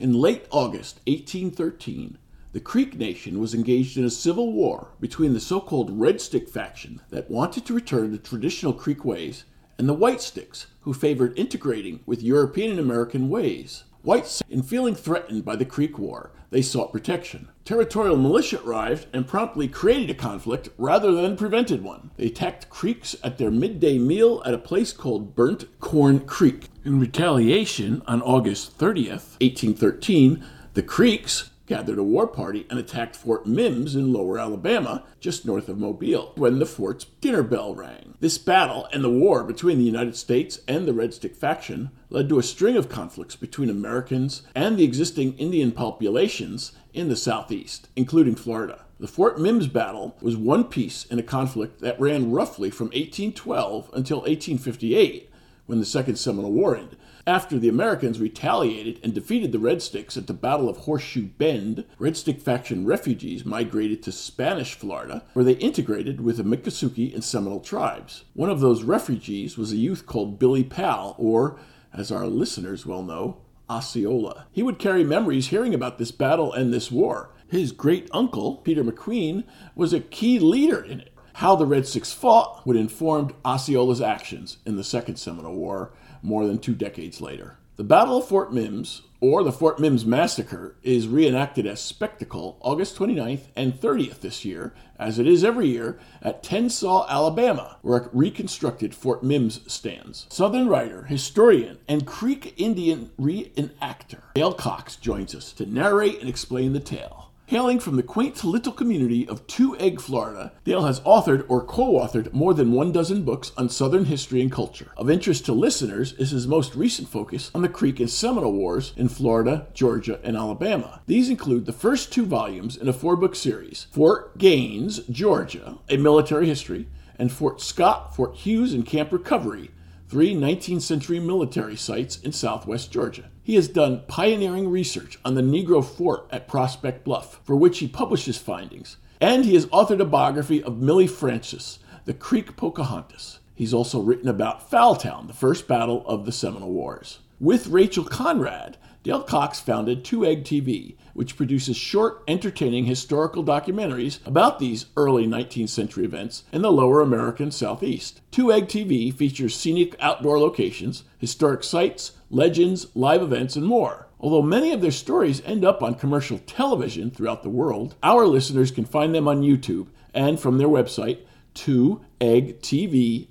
In late August 1813, the Creek Nation was engaged in a civil war between the so called Red Stick faction that wanted to return to traditional Creek ways and the White Sticks, who favored integrating with European and American ways. Whites, in feeling threatened by the Creek War, they sought protection. Territorial militia arrived and promptly created a conflict rather than prevented one. They attacked Creeks at their midday meal at a place called Burnt Corn Creek. In retaliation, on August 30th, 1813, the Creeks gathered a war party and attacked Fort Mims in lower Alabama, just north of Mobile, when the fort's dinner bell rang. This battle and the war between the United States and the Red Stick faction led to a string of conflicts between Americans and the existing Indian populations in the Southeast, including Florida. The Fort Mims battle was one piece in a conflict that ran roughly from 1812 until 1858, when the Second Seminole War ended. After the Americans retaliated and defeated the Red Sticks at the Battle of Horseshoe Bend, Red Stick faction refugees migrated to Spanish Florida, where they integrated with the Miccosukee and Seminole tribes. One of those refugees was a youth called Billy Powell, or, as our listeners well know, Osceola. He would carry memories hearing about this battle and this war. His great uncle, Peter McQueen, was a key leader in it. How the Red Sticks fought would inform Osceola's actions in the Second Seminole War more than two decades later. The Battle of Fort Mims, or the Fort Mims Massacre, is reenacted as spectacle August 29th and 30th this year, as it is every year, at Tensaw, Alabama, where a reconstructed Fort Mims stands. Southern writer, historian, and Creek Indian reenactor Dale Cox joins us to narrate and explain the tale. Hailing from the quaint little community of Two Egg, Florida, Dale has authored or co authored more than one dozen books on Southern history and culture. Of interest to listeners is his most recent focus on the Creek and Seminole Wars in Florida, Georgia, and Alabama. These include the first two volumes in a four book series Fort Gaines, Georgia, a military history, and Fort Scott, Fort Hughes, and Camp Recovery, three 19th century military sites in southwest Georgia. He has done pioneering research on the Negro Fort at Prospect Bluff, for which he published his findings, and he has authored a biography of Millie Francis, the Creek Pocahontas. He's also written about Fowltown, the first battle of the Seminole Wars. With Rachel Conrad, Dale Cox founded Two Egg TV, which produces short, entertaining historical documentaries about these early 19th century events in the lower American Southeast. Two Egg TV features scenic outdoor locations, historic sites, legends, live events, and more. Although many of their stories end up on commercial television throughout the world, our listeners can find them on YouTube and from their website, 2eggtv.com.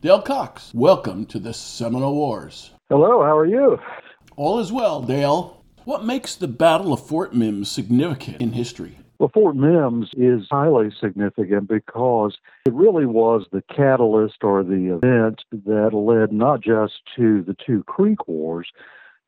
Dale Cox, welcome to the Seminole Wars. Hello, how are you? All is well, Dale. What makes the Battle of Fort Mims significant in history? Well, Fort Mims is highly significant because it really was the catalyst or the event that led not just to the two Creek Wars,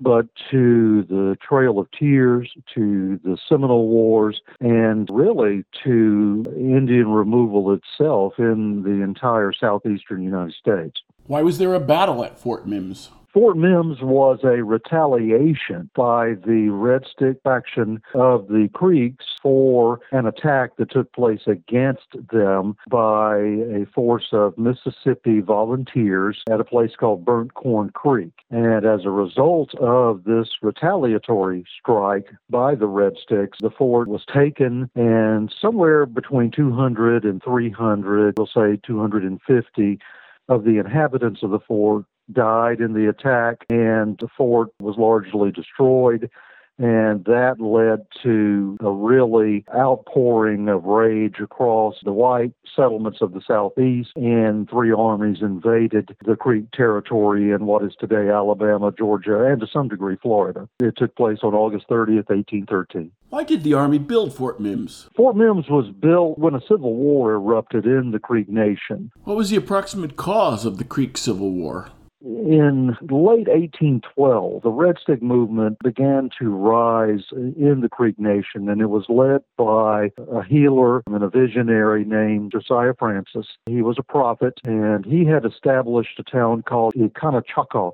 but to the Trail of Tears, to the Seminole Wars, and really to Indian removal itself in the entire southeastern United States. Why was there a battle at Fort Mims? Fort Mims was a retaliation by the Red Stick faction of the Creeks for an attack that took place against them by a force of Mississippi volunteers at a place called Burnt Corn Creek. And as a result of this retaliatory strike by the Red Sticks, the fort was taken, and somewhere between 200 and 300, we'll say 250, of the inhabitants of the fort died in the attack, and the fort was largely destroyed. And that led to a really outpouring of rage across the white settlements of the southeast, and three armies invaded the Creek territory in what is today Alabama, Georgia, and to some degree Florida. It took place on August 30th, 1813. Why did the Army build Fort Mims? Fort Mims was built when a civil war erupted in the Creek Nation. What was the approximate cause of the Creek Civil War? In late 1812, the Red Stick movement began to rise in the Creek Nation, and it was led by a healer and a visionary named Josiah Francis. He was a prophet, and he had established a town called Econochaco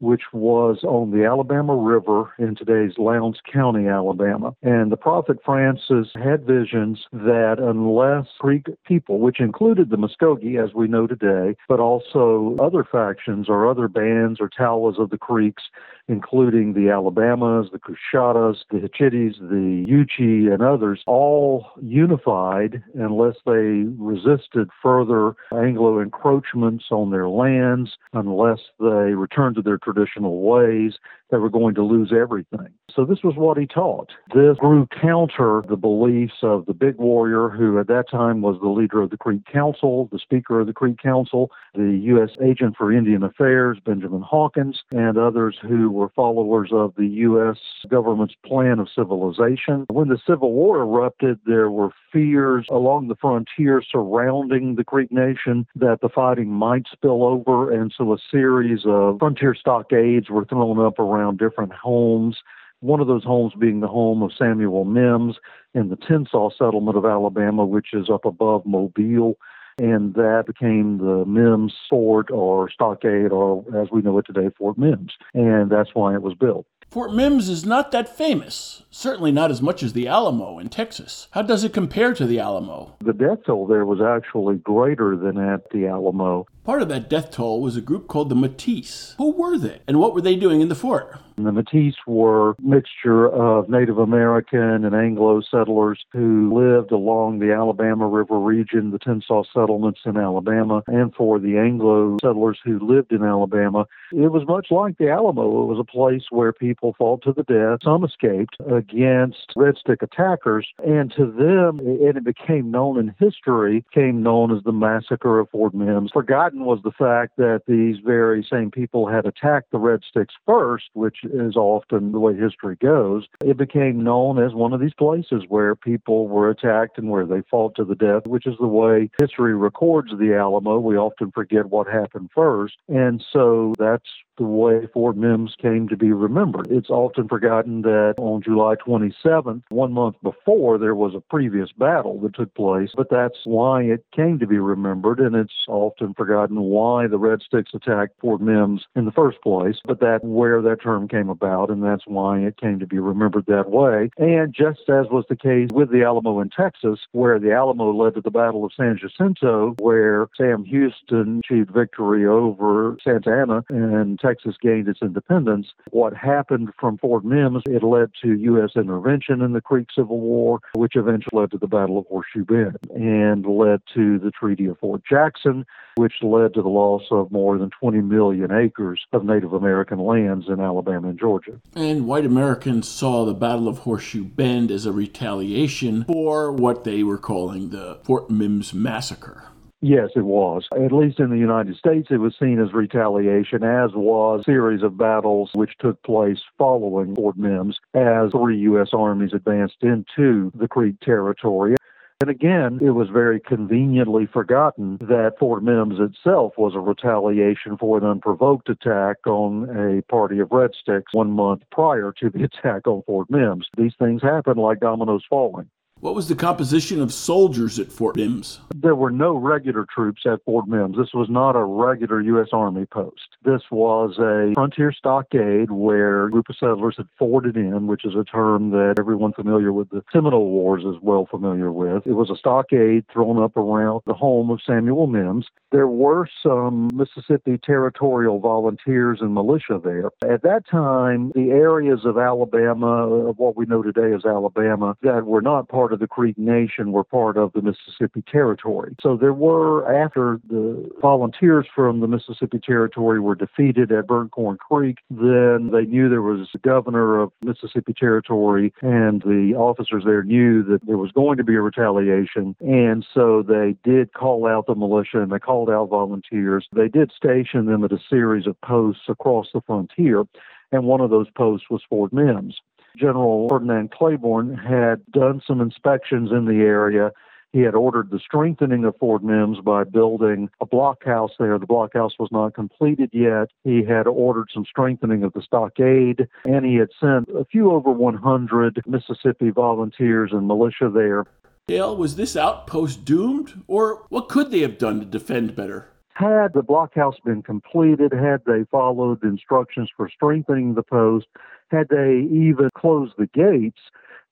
which was on the Alabama River in today's Lowndes County, Alabama. And the prophet Francis had visions that unless Creek people, which included the Muskogee as we know today, but also other factions or other bands or talwas of the Creeks, including the Alabamas, the Coushattas, the Hitchites, the Yuchi, and others, all unified unless they resisted further Anglo encroachments on their lands, unless they returned to their traditional ways, they were going to lose everything. So this was what he taught. This grew counter the beliefs of the big warrior, who at that time was the leader of the Creek Council, the Speaker of the Creek Council, the U.S. Agent for Indian Affairs, Benjamin Hawkins, and others who were followers of the U.S. government's plan of civilization. When the Civil War erupted, there were fears along the frontier surrounding the Creek Nation that the fighting might spill over, and so a series of frontier stockades were thrown up around different homes. One of those homes being the home of Samuel Mims in the Tensaw settlement of Alabama, which is up above Mobile and that became the Mims Fort or Stockade, or as we know it today, Fort Mims. And that's why it was built. Fort Mims is not that famous, certainly not as much as the Alamo in Texas. How does it compare to the Alamo? The death toll there was actually greater than at the Alamo. Part of that death toll was a group called the Métis. Who were they, and what were they doing in the fort? The Métis were a mixture of Native American and Anglo settlers who lived along the Alabama River region, the Tensaw settlements in Alabama, and for the Anglo settlers who lived in Alabama, it was much like the Alamo. It was a place where people fought to the death. Some escaped against Red Stick attackers, and to them, and it became known in history, came known as the Massacre of Fort Mims. Forgotten was the fact that these very same people had attacked the Red Sticks first, which is often the way history goes, it became known as one of these places where people were attacked and where they fought to the death, which is the way history records the Alamo. We often forget what happened first. And so that's the way Fort Mims came to be remembered. It's often forgotten that on July 27th, one month before, there was a previous battle that took place, but that's why it came to be remembered, and it's often forgotten why the Red Sticks attacked Fort Mims in the first place, but that's where that term came about, and that's why it came to be remembered that way. And just as was the case with the Alamo in Texas, where the Alamo led to the Battle of San Jacinto, where Sam Houston achieved victory over Santa Anna and Texas gained its independence. What happened from Fort Mims, it led to U.S. intervention in the Creek Civil War, which eventually led to the Battle of Horseshoe Bend and led to the Treaty of Fort Jackson, which led to the loss of more than 20 million acres of Native American lands in Alabama and Georgia. And white Americans saw the Battle of Horseshoe Bend as a retaliation for what they were calling the Fort Mims Massacre. Yes, it was. At least in the United States, it was seen as retaliation, as was a series of battles which took place following Fort Mims as three U.S. armies advanced into the Creek territory. And again, it was very conveniently forgotten that Fort Mims itself was a retaliation for an unprovoked attack on a party of Red Sticks one month prior to the attack on Fort Mims. These things happen like dominoes falling. What was the composition of soldiers at Fort Mims? There were no regular troops at Fort Mims. This was not a regular U.S. Army post. This was a frontier stockade where a group of settlers had forted in, which is a term that everyone familiar with the Seminole Wars is well familiar with. It was a stockade thrown up around the home of Samuel Mims. There were some Mississippi territorial volunteers and militia there. At that time, the areas of Alabama, of what we know today as Alabama, that were not part part of the Creek Nation were part of the Mississippi Territory. So there were, after the volunteers from the Mississippi Territory were defeated at Burnt Corn Creek, then they knew there was a governor of Mississippi Territory, and the officers there knew that there was going to be a retaliation. And so they did call out the militia and they called out volunteers. They did station them at a series of posts across the frontier and one of those posts was Fort Mims. General Ferdinand Claiborne had done some inspections in the area He had ordered the strengthening of Fort Mims by building a blockhouse there. The blockhouse was not completed yet. He had ordered some strengthening of the stockade, and he had sent a few over 100 Mississippi volunteers and militia there. Dale, was this outpost doomed, or what could they have done to defend better? Had the blockhouse been completed, had they followed instructions for strengthening the post, had they even closed the gates,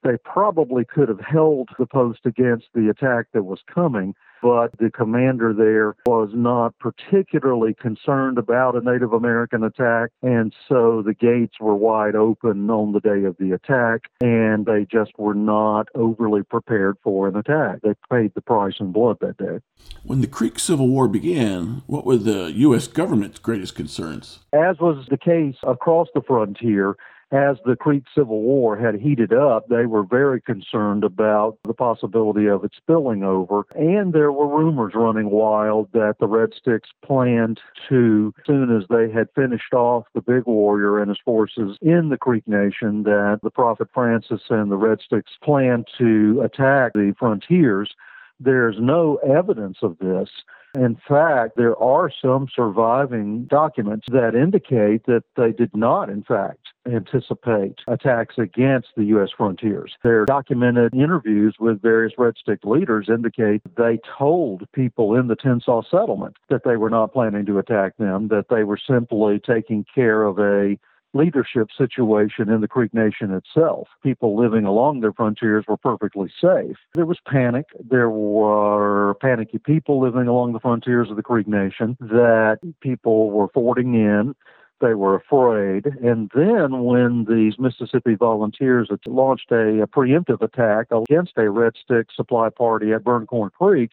they probably could have held the post against the attack that was coming, but the commander there was not particularly concerned about a Native American attack, and so the gates were wide open on the day of the attack, and they just were not overly prepared for an attack. They paid the price in blood that day. When the Creek Civil War began, what were the U.S. government's greatest concerns? As was the case across the frontier, as the Creek Civil War had heated up, they were very concerned about the possibility of it spilling over. And there were rumors running wild that the Red Sticks planned to, as soon as they had finished off the Big Warrior and his forces in the Creek Nation, that the Prophet Francis and the Red Sticks planned to attack the frontiers. There's no evidence of this. In fact, there are some surviving documents that indicate that they did not, in fact, anticipate attacks against the U.S. frontiers. Their documented interviews with various Red Stick leaders indicate they told people in the Tensaw settlement that they were not planning to attack them, that they were simply taking care of a leadership situation in the Creek Nation itself. People living along their frontiers were perfectly safe. There was panic. There were panicky people living along the frontiers of the Creek Nation that people were forting in. They were afraid. And then when these Mississippi volunteers launched a, a preemptive attack against a Red Stick supply party at Burnt Corn Creek,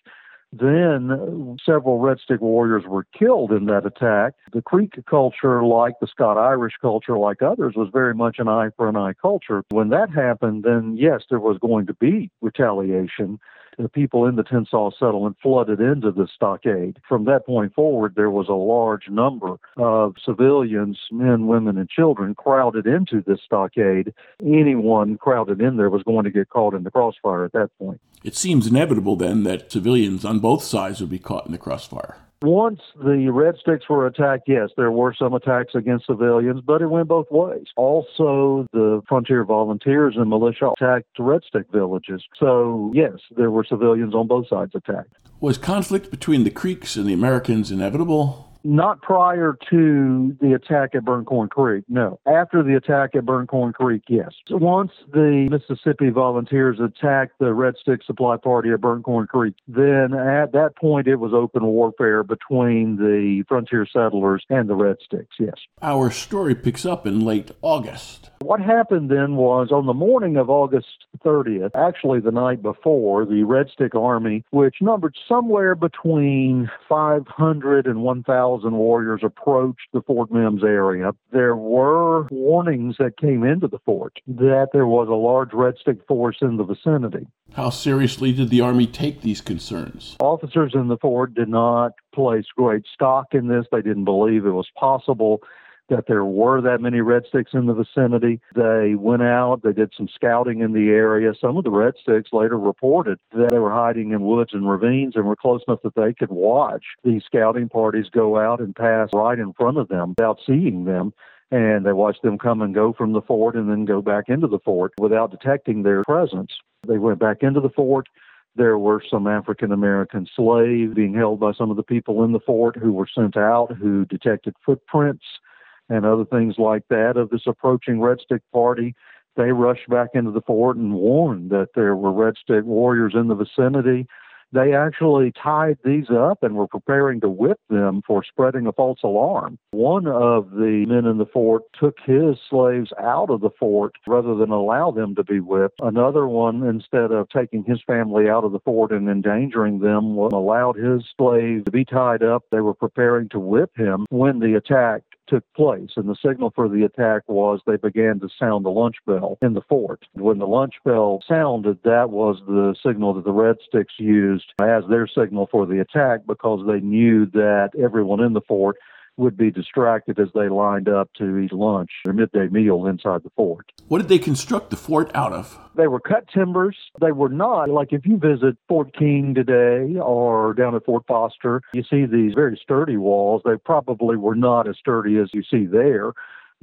then several Red Stick warriors were killed in that attack. The Creek culture, like the Scott Irish culture, like others, was very much an eye for an eye culture. When that happened, then yes, there was going to be retaliation the people in the Tensaw settlement flooded into the stockade. From that point forward, there was a large number of civilians, men, women, and children, crowded into this stockade. Anyone crowded in there was going to get caught in the crossfire at that point. It seems inevitable then that civilians on both sides would be caught in the crossfire. Once the Red Sticks were attacked, yes, there were some attacks against civilians, but it went both ways. Also, the Frontier Volunteers and militia attacked Red Stick villages. So, yes, there were civilians on both sides attacked. Was conflict between the Creeks and the Americans inevitable? Not prior to the attack at Burnt Corn Creek, no. After the attack at Burnt Corn Creek, yes. Once the Mississippi volunteers attacked the Red Stick Supply Party at Burnt Corn Creek, then at that point it was open warfare between the frontier settlers and the Red Sticks, yes. Our story picks up in late August. What happened then was on the morning of August 30th, actually the night before, the Red Stick Army, which numbered somewhere between 500 and 1,000 warriors, approached the Fort Mims area. There were warnings that came into the fort that there was a large Red Stick force in the vicinity. How seriously did the Army take these concerns? Officers in the fort did not place great stock in this. They didn't believe it was possible that there were that many red sticks in the vicinity. They went out, they did some scouting in the area. Some of the red sticks later reported that they were hiding in woods and ravines and were close enough that they could watch these scouting parties go out and pass right in front of them without seeing them and they watched them come and go from the fort and then go back into the fort without detecting their presence. They went back into the fort. There were some African American slaves being held by some of the people in the fort who were sent out who detected footprints and other things like that of this approaching Red Stick party. They rushed back into the fort and warned that there were Red Stick warriors in the vicinity. They actually tied these up and were preparing to whip them for spreading a false alarm. One of the men in the fort took his slaves out of the fort rather than allow them to be whipped. Another one, instead of taking his family out of the fort and endangering them, allowed his slave to be tied up. They were preparing to whip him when the attack took place. And the signal for the attack was they began to sound the lunch bell in the fort. When the lunch bell sounded, that was the signal that the Red Sticks used as their signal for the attack because they knew that everyone in the fort would be distracted as they lined up to eat lunch, their midday meal inside the fort. What did they construct the fort out of? They were cut timbers. They were not like if you visit Fort King today or down at Fort Foster, you see these very sturdy walls. They probably were not as sturdy as you see there.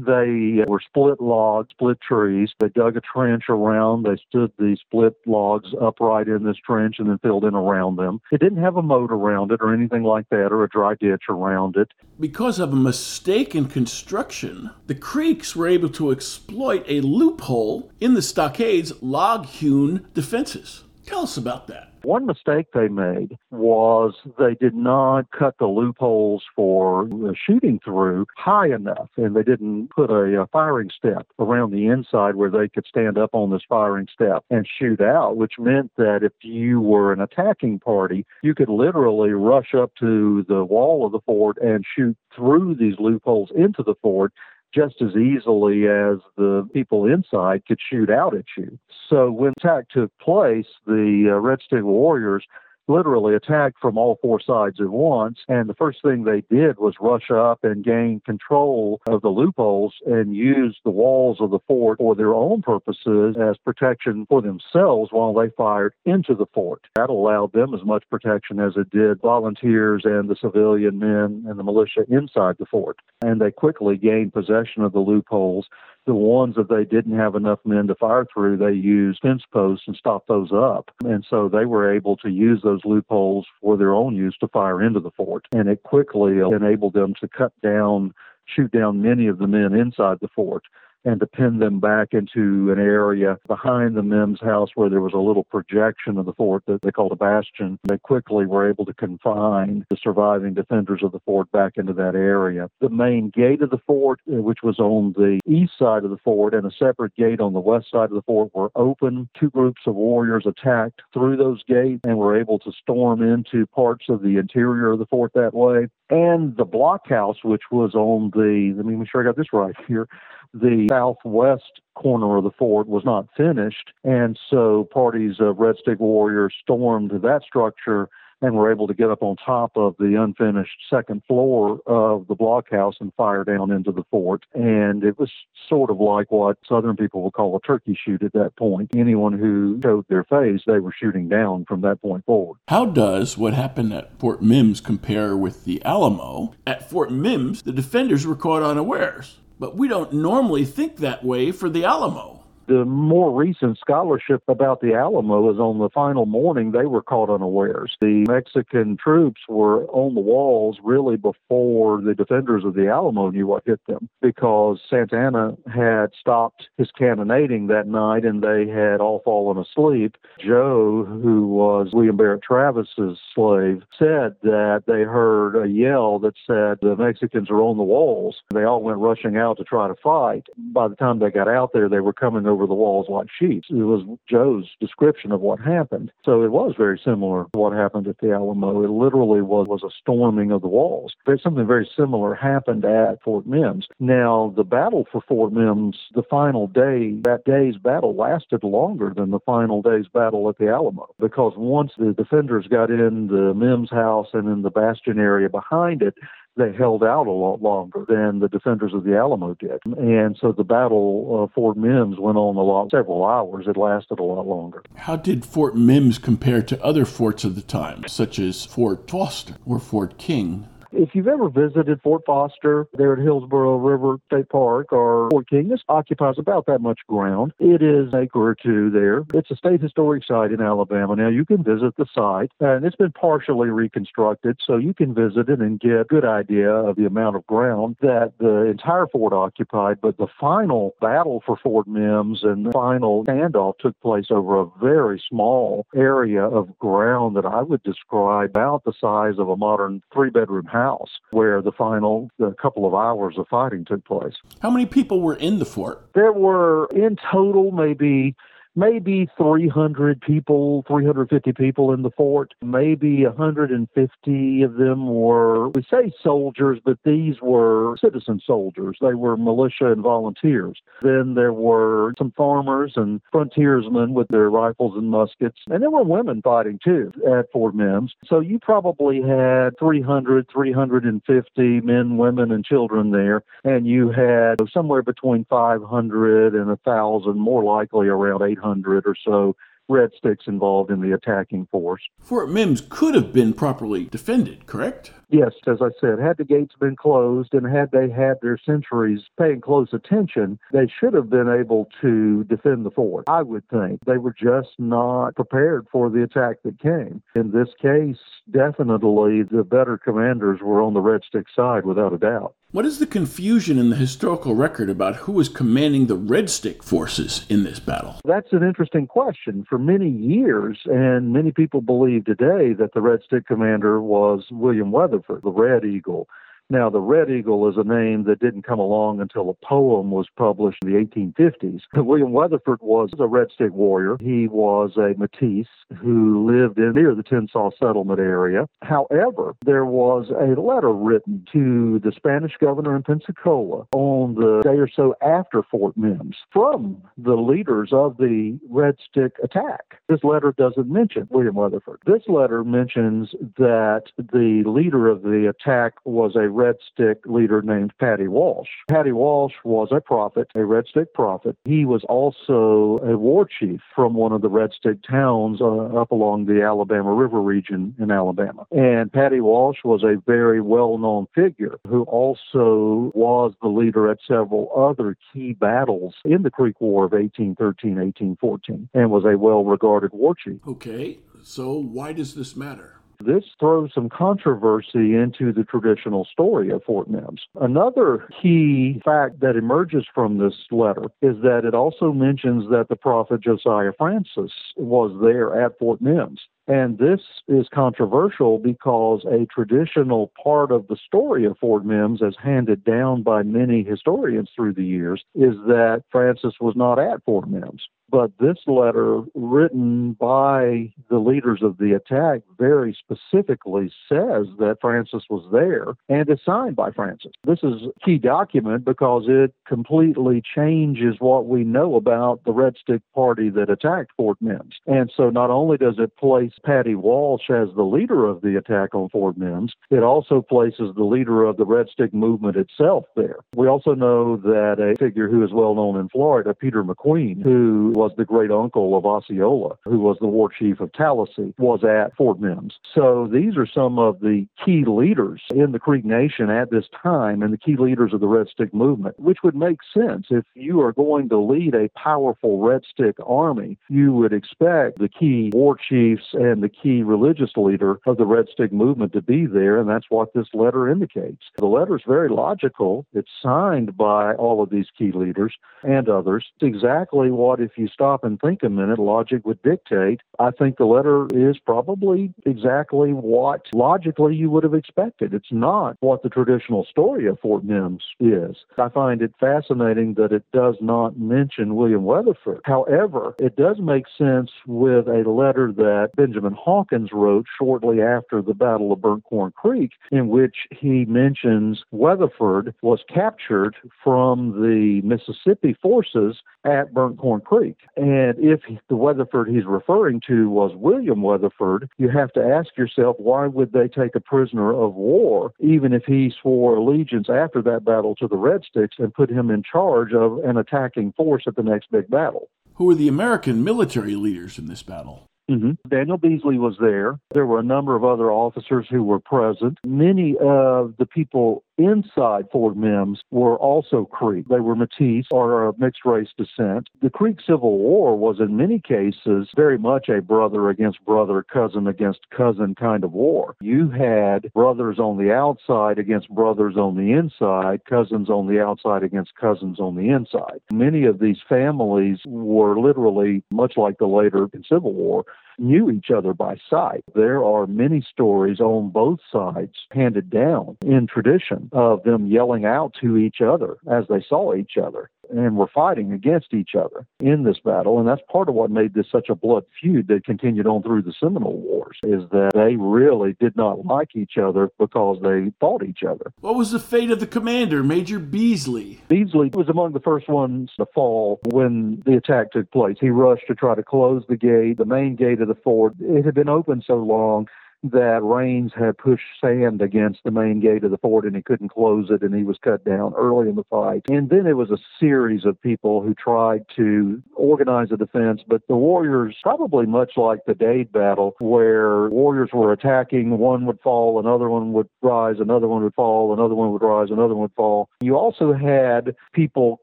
They were split logs, split trees. They dug a trench around. They stood the split logs upright in this trench and then filled in around them. It didn't have a moat around it or anything like that or a dry ditch around it. Because of a mistake in construction, the Creeks were able to exploit a loophole in the stockade's log hewn defenses. Tell us about that. One mistake they made was they did not cut the loopholes for shooting through high enough, and they didn't put a, a, firing step around the inside where they could stand up on this firing step and shoot out, which meant that if you were an attacking party, you could literally rush up to the wall of the fort and shoot through these loopholes into the fort just as easily as the people inside could shoot out at you. So when attack took place, the uh, Red Stick Warriors literally attacked from all four sides at once. And the first thing they did was rush up and gain control of the loopholes and use the walls of the fort for their own purposes as protection for themselves while they fired into the fort. That allowed them as much protection as it did volunteers and the civilian men and the militia inside the fort. And they quickly gained possession of the loopholes the ones that they didn't have enough men to fire through, they used fence posts and stopped those up. And so they were able to use those loopholes for their own use to fire into the fort. And it quickly enabled them to cut down, shoot down many of the men inside the fort and to pin them back into an area behind the Mims house where there was a little projection of the fort that they called a bastion. They quickly were able to confine the surviving defenders of the fort back into that area. The main gate of the fort, uh, which was on the east side of the fort, and a separate gate on the west side of the fort were open. Two groups of warriors attacked through those gates and were able to storm into parts of the interior of the fort that way. And the blockhouse, which was on the, let me make sure I got this right here, the southwest corner of the fort was not finished, and so parties of Red Stick Warriors stormed that structure and were able to get up on top of the unfinished second floor of the blockhouse and fire down into the fort. And it was sort of like what Southern people would call a turkey shoot at that point. Anyone who showed their face, they were shooting down from that point forward. How does what happened at Fort Mims compare with the Alamo? At Fort Mims, the defenders were caught unawares. But we don't normally think that way for the Alamo the more recent scholarship about the Alamo is on the final morning they were caught unawares. The Mexican troops were on the walls really before the defenders of the Alamo knew what hit them because Santa Anna had stopped his cannonading that night and they had all fallen asleep. Joe, who was William Barrett Travis's slave, said that they heard a yell that said the Mexicans are on the walls. They all went rushing out to try to fight. By the time they got out there, they were coming over over the walls like sheep. It was Joe's description of what happened. So it was very similar to what happened at the Alamo. It literally was, was a storming of the walls. But something very similar happened at Fort Mims. Now, the battle for Fort Mims, the final day, that day's battle lasted longer than the final day's battle at the Alamo because once the defenders got in the Mims house and in the bastion area behind it, they held out a lot longer than the defenders of the Alamo did. And so the battle of Fort Mims went on a lot, several hours. It lasted a lot longer. How did Fort Mims compare to other forts of the time, such as Fort Foster or Fort King? If you've ever visited Fort Foster there at Hillsborough River State Park or Fort King, this occupies about that much ground. It is an acre or two there. It's a state historic site in Alabama. Now you can visit the site, and it's been partially reconstructed, so you can visit it and get a good idea of the amount of ground that the entire fort occupied. But the final battle for Fort Mims and the final standoff took place over a very small area of ground that I would describe about the size of a modern three bedroom house house where the final the couple of hours of fighting took place. How many people were in the fort? There were in total maybe maybe 300 people, 350 people in the fort. Maybe 150 of them were, we say soldiers, but these were citizen soldiers. They were militia and volunteers. Then there were some farmers and frontiersmen with their rifles and muskets. And there were women fighting too at Fort Mims. So you probably had 300, 350 men, women, and children there. And you had somewhere between 500 and 1,000, more likely around 800 or so red sticks involved in the attacking force. Fort Mims could have been properly defended, correct? Yes, as I said, had the gates been closed and had they had their sentries paying close attention, they should have been able to defend the fort. I would think they were just not prepared for the attack that came. In this case, definitely the better commanders were on the Red Stick side without a doubt. What is the confusion in the historical record about who was commanding the Red Stick forces in this battle? That's an interesting question. For many years, and many people believe today that the Red Stick commander was William Weatherford, the Red Eagle. Now, the Red Eagle is a name that didn't come along until a poem was published in the 1850s. William Weatherford was a Red Stick warrior. He was a Métis who lived in near the Tensaw settlement area. However, there was a letter written to the Spanish governor in Pensacola on the day or so after Fort Mims from the leaders of the Red Stick attack. This letter doesn't mention William Weatherford. This letter mentions that the leader of the attack was a Red Stick leader named Paddy Walsh. Paddy Walsh was a prophet, a Red Stick prophet. He was also a war chief from one of the Red Stick towns uh, up along the Alabama River region in Alabama. And Paddy Walsh was a very well known figure who also was the leader at several other key battles in the Creek War of 1813 1814 and was a well regarded war chief. Okay, so why does this matter? This throws some controversy into the traditional story of Fort Mims. Another key fact that emerges from this letter is that it also mentions that the prophet Josiah Francis was there at Fort Mims. And this is controversial because a traditional part of the story of Fort Mims, as handed down by many historians through the years, is that Francis was not at Fort Mims. But this letter, written by the leaders of the attack, very specifically says that Francis was there and is signed by Francis. This is a key document because it completely changes what we know about the Red Stick Party that attacked Fort Mims. And so not only does it place Paddy Walsh as the leader of the attack on Fort Mims, it also places the leader of the Red Stick movement itself there. We also know that a figure who is well known in Florida, Peter McQueen, who was the great uncle of Osceola, who was the war chief of Tallassee, was at Fort Mims. So these are some of the key leaders in the Creek Nation at this time and the key leaders of the Red Stick movement, which would make sense. If you are going to lead a powerful Red Stick army, you would expect the key war chiefs and the key religious leader of the Red Stick movement to be there, and that's what this letter indicates. The letter is very logical. It's signed by all of these key leaders and others. It's exactly what, if you stop and think a minute, logic would dictate. I think the letter is probably exactly what logically you would have expected. It's not what the traditional story of Fort Mims is. I find it fascinating that it does not mention William Weatherford. However, it does make sense with a letter that Benjamin Hawkins wrote shortly after the Battle of Burnt Corn Creek, in which he mentions Weatherford was captured from the Mississippi forces at Burnt Corn Creek. And if the Weatherford he's referring to was William Weatherford, you have to ask yourself why would they take a prisoner of war, even if he swore allegiance after that battle to the Red Sticks and put him in charge of an attacking force at the next big battle? Who were the American military leaders in this battle? Mm-hmm. Daniel Beasley was there. There were a number of other officers who were present. Many of the people inside Fort Mims were also Creek. They were Métis or a mixed race descent. The Creek Civil War was in many cases very much a brother against brother, cousin against cousin kind of war. You had brothers on the outside against brothers on the inside, cousins on the outside against cousins on the inside. Many of these families were literally, much like the later Civil War, knew each other by sight. There are many stories on both sides handed down in tradition of them yelling out to each other as they saw each other. And were fighting against each other in this battle. And that's part of what made this such a blood feud that continued on through the Seminole Wars, is that they really did not like each other because they fought each other. What was the fate of the commander, Major Beasley? Beasley was among the first ones to fall when the attack took place. He rushed to try to close the gate, the main gate of the fort. It had been open so long that Rains had pushed sand against the main gate of the fort and he couldn't close it and he was cut down early in the fight. And then it was a series of people who tried to organize a defense, but the warriors, probably much like the Dade battle, where warriors were attacking, one would fall, another one would rise, another one would fall, another one would rise, another one would fall. You also had people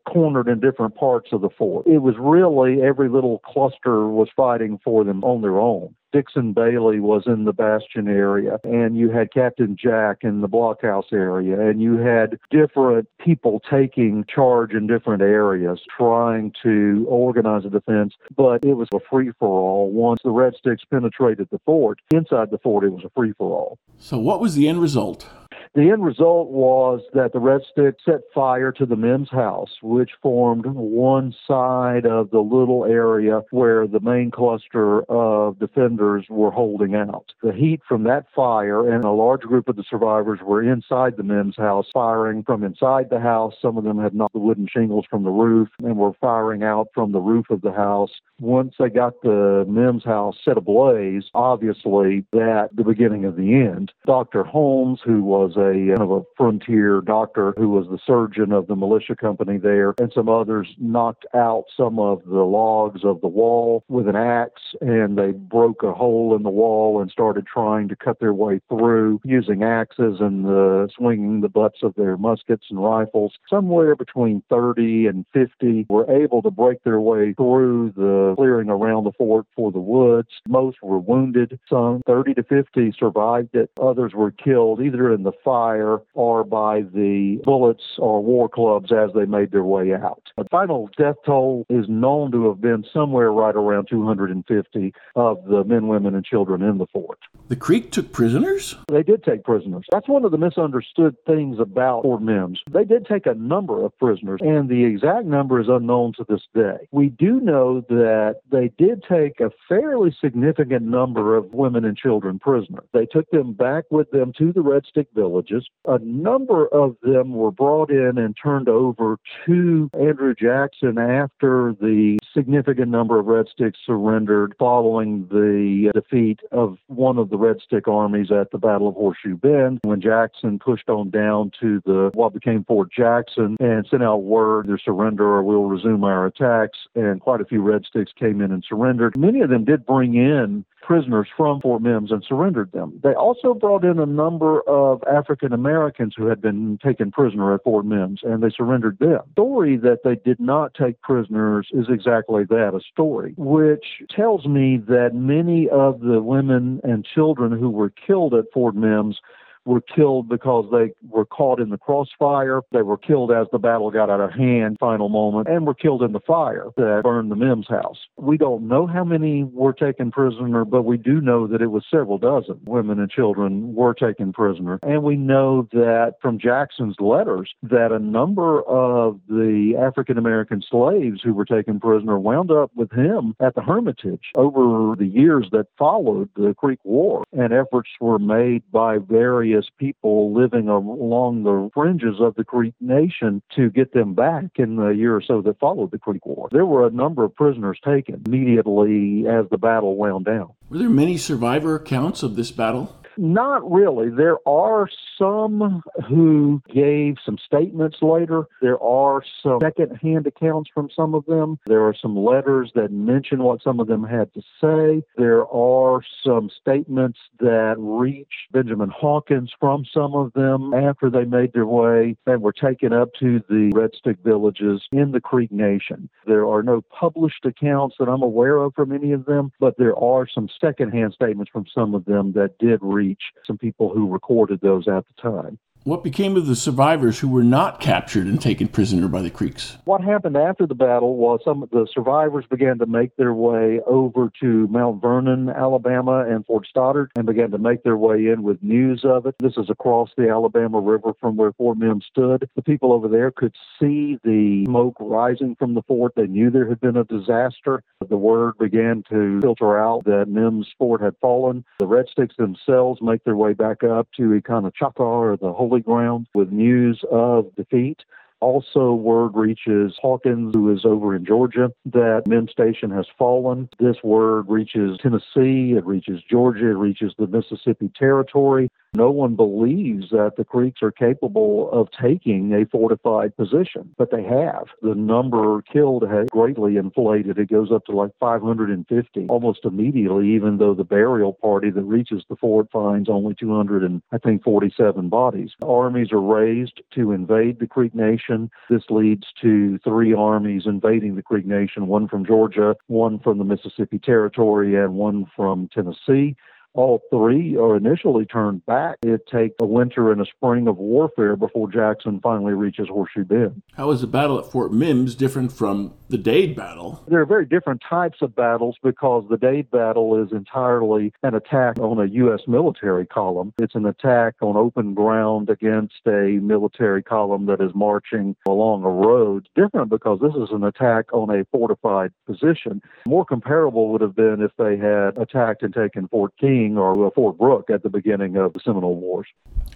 cornered in different parts of the fort. It was really every little cluster was fighting for them on their own. Dixon Bailey was in the Bastion area, and you had Captain Jack in the blockhouse area, and you had different people taking charge in different areas, trying to organize a defense. But it was a free for all. Once the Red Sticks penetrated the fort, inside the fort, it was a free for all. So, what was the end result? The end result was that the Red Sticks set fire to the Mims house, which formed one side of the little area where the main cluster of defenders were holding out. The heat from that fire and a large group of the survivors were inside the Mims house, firing from inside the house. Some of them had knocked the wooden shingles from the roof and were firing out from the roof of the house. Once they got the Mims house set ablaze, obviously that the beginning of the end. Dr. Holmes, who was a kind of a frontier doctor who was the surgeon of the militia company there, and some others knocked out some of the logs of the wall with an axe, and they broke a hole in the wall and started trying to cut their way through using axes and uh, swinging the butts of their muskets and rifles. Somewhere between 30 and 50 were able to break their way through the clearing around the fort for the woods. Most were wounded. Some 30 to 50 survived it. Others were killed either in the fire or by the bullets or war clubs as they made their way out. The final death toll is known to have been somewhere right around 250 of the men, women, and children in the fort. The Creek took prisoners? They did take prisoners. That's one of the misunderstood things about Fort Mims. They did take a number of prisoners, and the exact number is unknown to this day. We do know that they did take a fairly significant number of women and children prisoners. They took them back with them to the Red Stick villages. A number of them were brought in and turned over to Andrew Jackson after the significant number of Red Sticks surrendered following the defeat of one of the Red Stick armies at the Battle of Horseshoe Bend when Jackson pushed on down to the what became Fort Jackson and sent out word to surrender or we'll resume our attacks and quite a few Red Sticks came in and surrendered. Many of them did bring in prisoners from Fort Mims and surrendered them. They also brought in a number of African Americans who had been taken prisoner at Fort Mims and they surrendered them. The story that they did not take prisoners is exactly that a story, which tells me that many of the women and children who were killed at Fort Mims were killed because they were caught in the crossfire. They were killed as the battle got out of hand, final moment, and were killed in the fire that burned the Mims house. We don't know how many were taken prisoner, but we do know that it was several dozen women and children were taken prisoner. And we know that from Jackson's letters that a number of the African American slaves who were taken prisoner wound up with him at the Hermitage over the years that followed the Creek War. And efforts were made by various various people living along the fringes of the Creek Nation to get them back in the year or so that followed the Creek War. There were a number of prisoners taken immediately as the battle wound down. Were there many survivor accounts of this battle? Not really. There are some who gave some statements later. There are some second-hand accounts from some of them. There are some letters that mention what some of them had to say. There are some statements that reach Benjamin Hawkins from some of them after they made their way and were taken up to the Red Stick villages in the Creek Nation. There are no published accounts that I'm aware of from any of them, but there are some second-hand statements from some of them that did reach some people who recorded those at the time. What became of the survivors who were not captured and taken prisoner by the Creeks? What happened after the battle was some of the survivors began to make their way over to Mount Vernon, Alabama, and Fort Stoddert, and began to make their way in with news of it. This is across the Alabama River from where Fort Mims stood. The people over there could see the smoke rising from the fort. They knew there had been a disaster. The word began to filter out that Mims Fort had fallen. The Red Sticks themselves make their way back up to Econochatah, or the Holy ground with news of defeat. Also, word reaches Hawkins, who is over in Georgia, that Mims Station has fallen. This word reaches Tennessee, it reaches Georgia, it reaches the Mississippi Territory. No one believes that the Creeks are capable of taking a fortified position, but they have. The number killed has greatly inflated. It goes up to like 550 almost immediately, even though the burial party that reaches the fort finds only 200 and I think 47 bodies. Armies are raised to invade the Creek Nation. This leads to three armies invading the Creek Nation, one from Georgia, one from the Mississippi Territory, and one from Tennessee all three are initially turned back. It takes a winter and a spring of warfare before Jackson finally reaches Horseshoe Bend. How is the battle at Fort Mims different from the Dade battle? There are very different types of battles because the Dade battle is entirely an attack on a U.S. military column. It's an attack on open ground against a military column that is marching along a road. Different because this is an attack on a fortified position. More comparable would have been if they had attacked and taken Fort King or uh, Fort Brooke at the beginning of the Seminole Wars.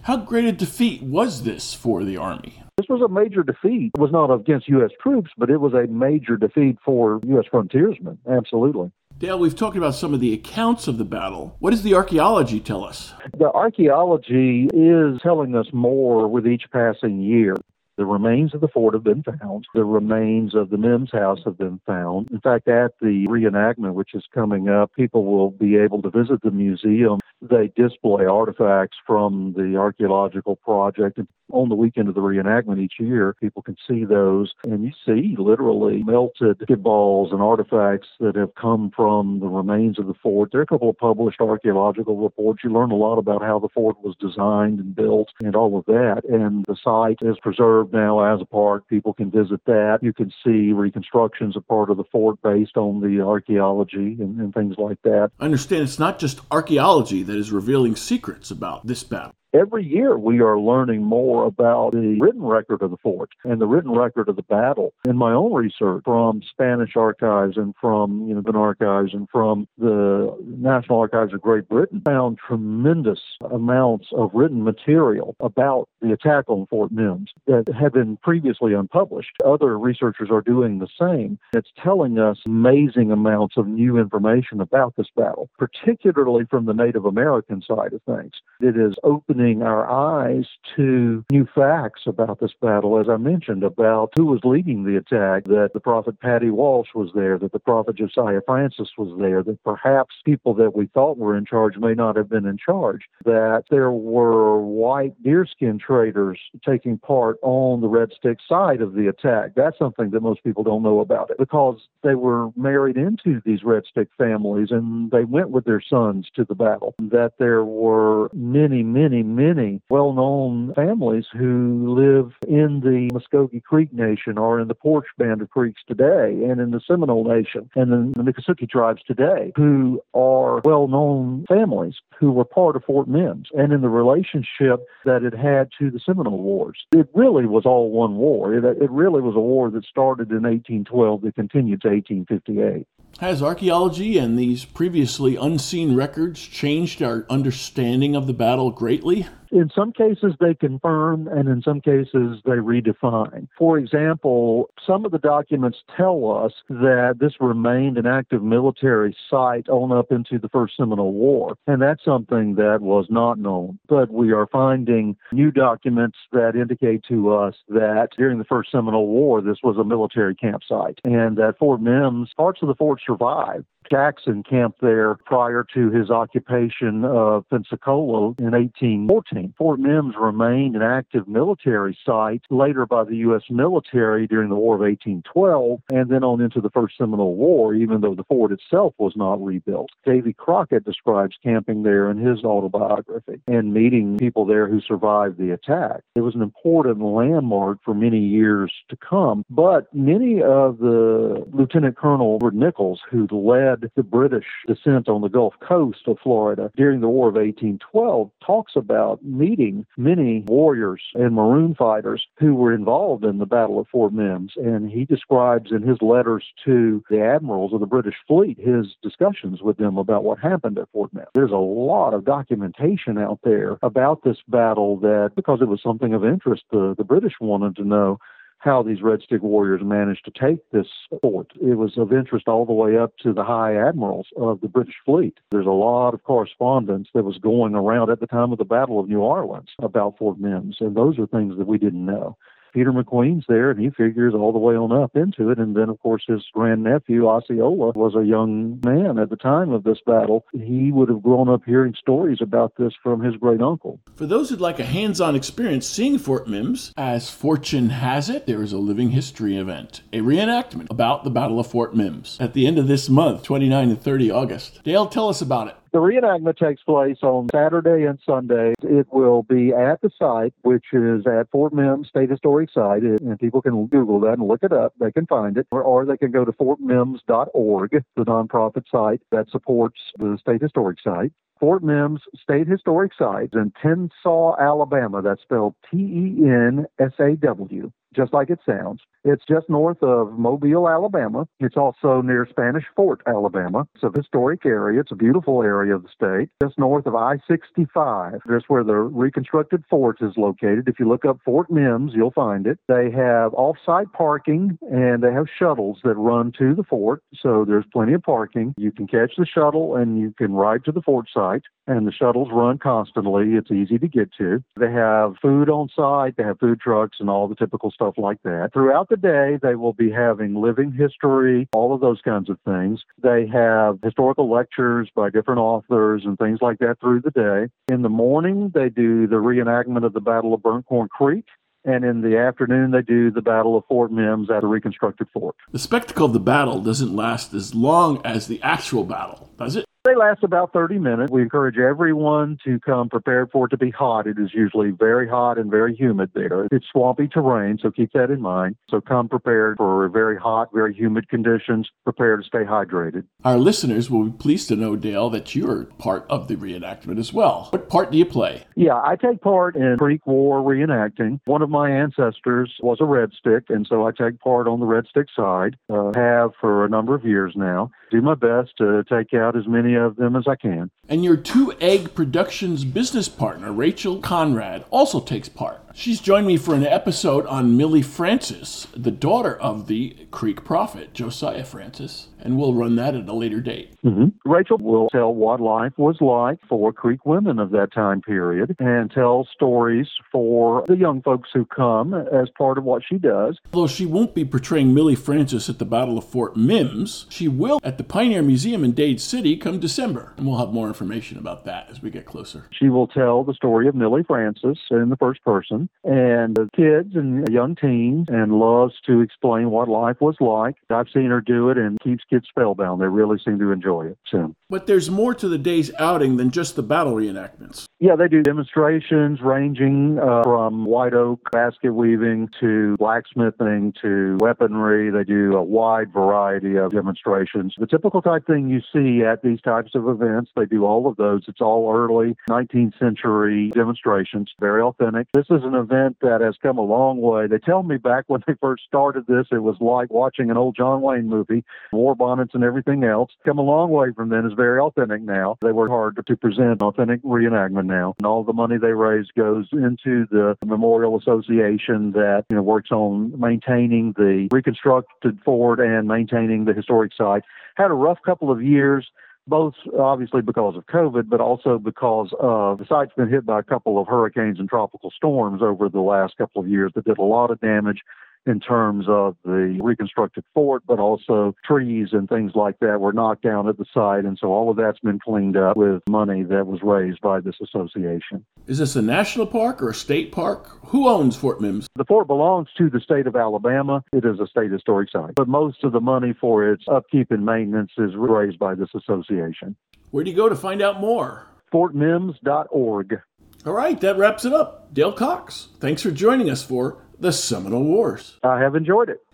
How great a defeat was this for the Army? This was a major defeat. It was not against U.S. troops, but it was a major defeat for U.S. frontiersmen. Absolutely. Dale, we've talked about some of the accounts of the battle. What does the archaeology tell us? The archaeology is telling us more with each passing year. The remains of the fort have been found. The remains of the Mims house have been found. In fact, at the reenactment, which is coming up, people will be able to visit the museum. They display artifacts from the archaeological project And on the weekend of the reenactment each year, people can see those, and you see literally melted balls and artifacts that have come from the remains of the fort. There are a couple of published archaeological reports. You learn a lot about how the fort was designed and built and all of that. And the site is preserved now as a park. People can visit that. You can see reconstructions of part of the fort based on the archaeology and, and things like that. I understand it's not just archaeology that is revealing secrets about this battle every year we are learning more about the written record of the fort and the written record of the battle. In my own research from Spanish archives and from you know the archives and from the National Archives of Great Britain, found tremendous amounts of written material about the attack on Fort Mims that had been previously unpublished. Other researchers are doing the same. It's telling us amazing amounts of new information about this battle, particularly from the Native American side of things. It is opening opening our eyes to new facts about this battle, as I mentioned, about who was leading the attack, that the prophet Paddy Walsh was there, that the prophet Josiah Francis was there, that perhaps people that we thought were in charge may not have been in charge, that there were white deerskin traders taking part on the Red Stick side of the attack. That's something that most people don't know about it because they were married into these Red Stick families and they went with their sons to the battle. That there were many, many, many well known families who live in the Muscogee Creek Nation or in the Poarch Band of Creeks today and in the Seminole Nation and in the Miccosukee tribes today who are well known families who were part of Fort Mims and in the relationship that it had to the Seminole Wars. It really was all one war. It, it really was a war that started in 1812 that continued to 1858. Has archaeology and these previously unseen records changed our understanding of the battle greatly? In some cases, they confirm, and in some cases, they redefine. For example, some of the documents tell us that this remained an active military site on up into the First Seminole War, and that's something that was not known. But we are finding new documents that indicate to us that during the First Seminole War, this was a military campsite, and that Fort Mims, parts of the fort survived. Jackson camped there prior to his occupation of Pensacola in 1814. Fort Mims remained an active military site later by the U.S. military during the War of 1812 and then on into the First Seminole War, even though the fort itself was not rebuilt. Davy Crockett describes camping there in his autobiography and meeting people there who survived the attack. It was an important landmark for many years to come, but many of the Lieutenant Colonel Nicolls, who led the British descent on the Gulf Coast of Florida during the War of 1812, talks about meeting many warriors and maroon fighters who were involved in the Battle of Fort Mims. And he describes in his letters to the admirals of the British fleet his discussions with them about what happened at Fort Mims. There's a lot of documentation out there about this battle that, because it was something of interest, the, the British wanted to know how these Red Stick warriors managed to take this fort. It was of interest all the way up to the high admirals of the British fleet. There's a lot of correspondence that was going around at the time of the Battle of New Orleans about Fort Mims, and those are things that we didn't know. Peter McQueen's there, and he figures all the way on up into it. And then, of course, his grandnephew, Osceola, was a young man at the time of this battle. He would have grown up hearing stories about this from his great uncle. For those who'd like a hands on experience seeing Fort Mims, as fortune has it, there is a living history event, a reenactment about the Battle of Fort Mims at the end of this month, 29 and 30 August. Dale, tell us about it. The reenactment takes place on Saturday and Sunday. It will be at the site, which is at Fort Mims State Historic Site, and people can Google that and look it up. They can find it, or, or they can go to fortmims.org, the nonprofit site that supports the State Historic Site. Fort Mims State Historic Site in Tensaw, Alabama. That's spelled T E N S A W just like it sounds. It's just north of Mobile, Alabama. It's also near Spanish Fort, Alabama. It's a historic area. It's a beautiful area of the state. Just north of I 65. That's where the reconstructed fort is located. If you look up Fort Mims, you'll find it. They have off site parking and they have shuttles that run to the fort. So there's plenty of parking. You can catch the shuttle and you can ride to the fort site. And the shuttles run constantly. It's easy to get to. They have food on site. They have food trucks and all the typical stuff like that. Throughout the day, they will be having living history, all of those kinds of things. They have historical lectures by different authors and things like that through the day. In the morning, they do the reenactment of the Battle of Burnt Corn Creek. And in the afternoon, they do the Battle of Fort Mims at the reconstructed fort. The spectacle of the battle doesn't last as long as the actual battle, does it? They last about 30 minutes. We encourage everyone to come prepared for it to be hot. It is usually very hot and very humid there. It's swampy terrain, so keep that in mind. So come prepared for very hot, very humid conditions. Prepare to stay hydrated. Our listeners will be pleased to know, Dale, that you're part of the reenactment as well. What part do you play? Yeah, I take part in Creek War reenacting. One of my ancestors was a Red Stick, and so I take part on the Red Stick side. Uh, have for a number of years now. Do my best to take out as many of them as I can. And your Two Egg Productions business partner, Rachel Conrad, also takes part. She's joined me for an episode on Millie Francis, the daughter of the Creek prophet, Josiah Francis, and we'll run that at a later date. Mm-hmm. Rachel will tell what life was like for Creek women of that time period and tell stories for the young folks who come as part of what she does. Although she won't be portraying Millie Francis at the Battle of Fort Mims, she will at the Pioneer Museum in Dade City come December, and we'll have more information about that as we get closer. She will tell the story of Millie Francis in the first person and the kids and young teens and loves to explain what life was like. I've seen her do it and keeps kids spellbound. They really seem to enjoy it. So. But there's more to the day's outing than just the battle reenactments. Yeah, they do demonstrations ranging uh, from white oak basket weaving to blacksmithing to weaponry. They do a wide variety of demonstrations. The typical type thing you see at these types of events, they do all of those. It's all early 19th century demonstrations, very authentic. This is an event that has come a long way. They tell me back when they first started this, it was like watching an old John Wayne movie, war bonnets and everything else. Come a long way from then. It's very authentic now. They work hard to present authentic reenactment now. And all the money they raise goes into the Memorial Association that you know works on maintaining the reconstructed fort and maintaining the historic site. Had a rough couple of years both obviously because of COVID, but also because of the site's been hit by a couple of hurricanes and tropical storms over the last couple of years that did a lot of damage in terms of the reconstructed fort, but also trees and things like that were knocked down at the site. And so all of that's been cleaned up with money that was raised by this association. Is this a national park or a state park? Who owns Fort Mims? The fort belongs to the state of Alabama. It is a state historic site, but most of the money for its upkeep and maintenance is raised by this association. Where do you go to find out more? FortMims.org. All right, that wraps it up. Dale Cox, thanks for joining us for the Seminole Wars. I have enjoyed it.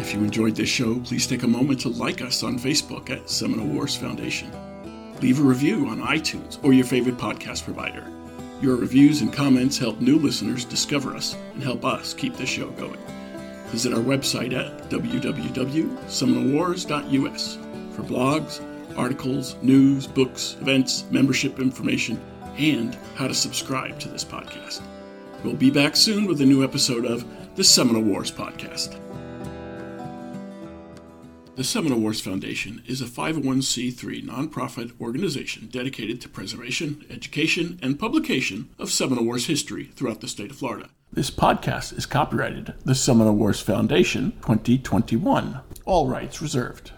If you enjoyed this show, please take a moment to like us on Facebook at Seminole Wars Foundation. Leave a review on iTunes or your favorite podcast provider. Your reviews and comments help new listeners discover us and help us keep the show going. Visit our website at www.seminolewars.us for blogs, articles, news, books, events, membership information, and how to subscribe to this podcast. We'll be back soon with a new episode of the Seminole Wars Podcast. The Seminole Wars Foundation is a 501c3 nonprofit organization dedicated to preservation, education, and publication of Seminole Wars history throughout the state of Florida. This podcast is copyrighted the Seminole Wars Foundation 2021. All rights reserved.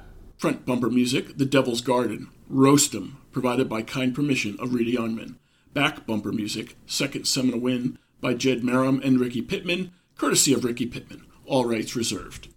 Front bumper music, The Devil's Garden, Roast 'em, provided by kind permission of Reedy Youngman. Back bumper music, Second Seminole Win, by Jed Merrim and Ricky Pittman, courtesy of Ricky Pittman. All rights reserved.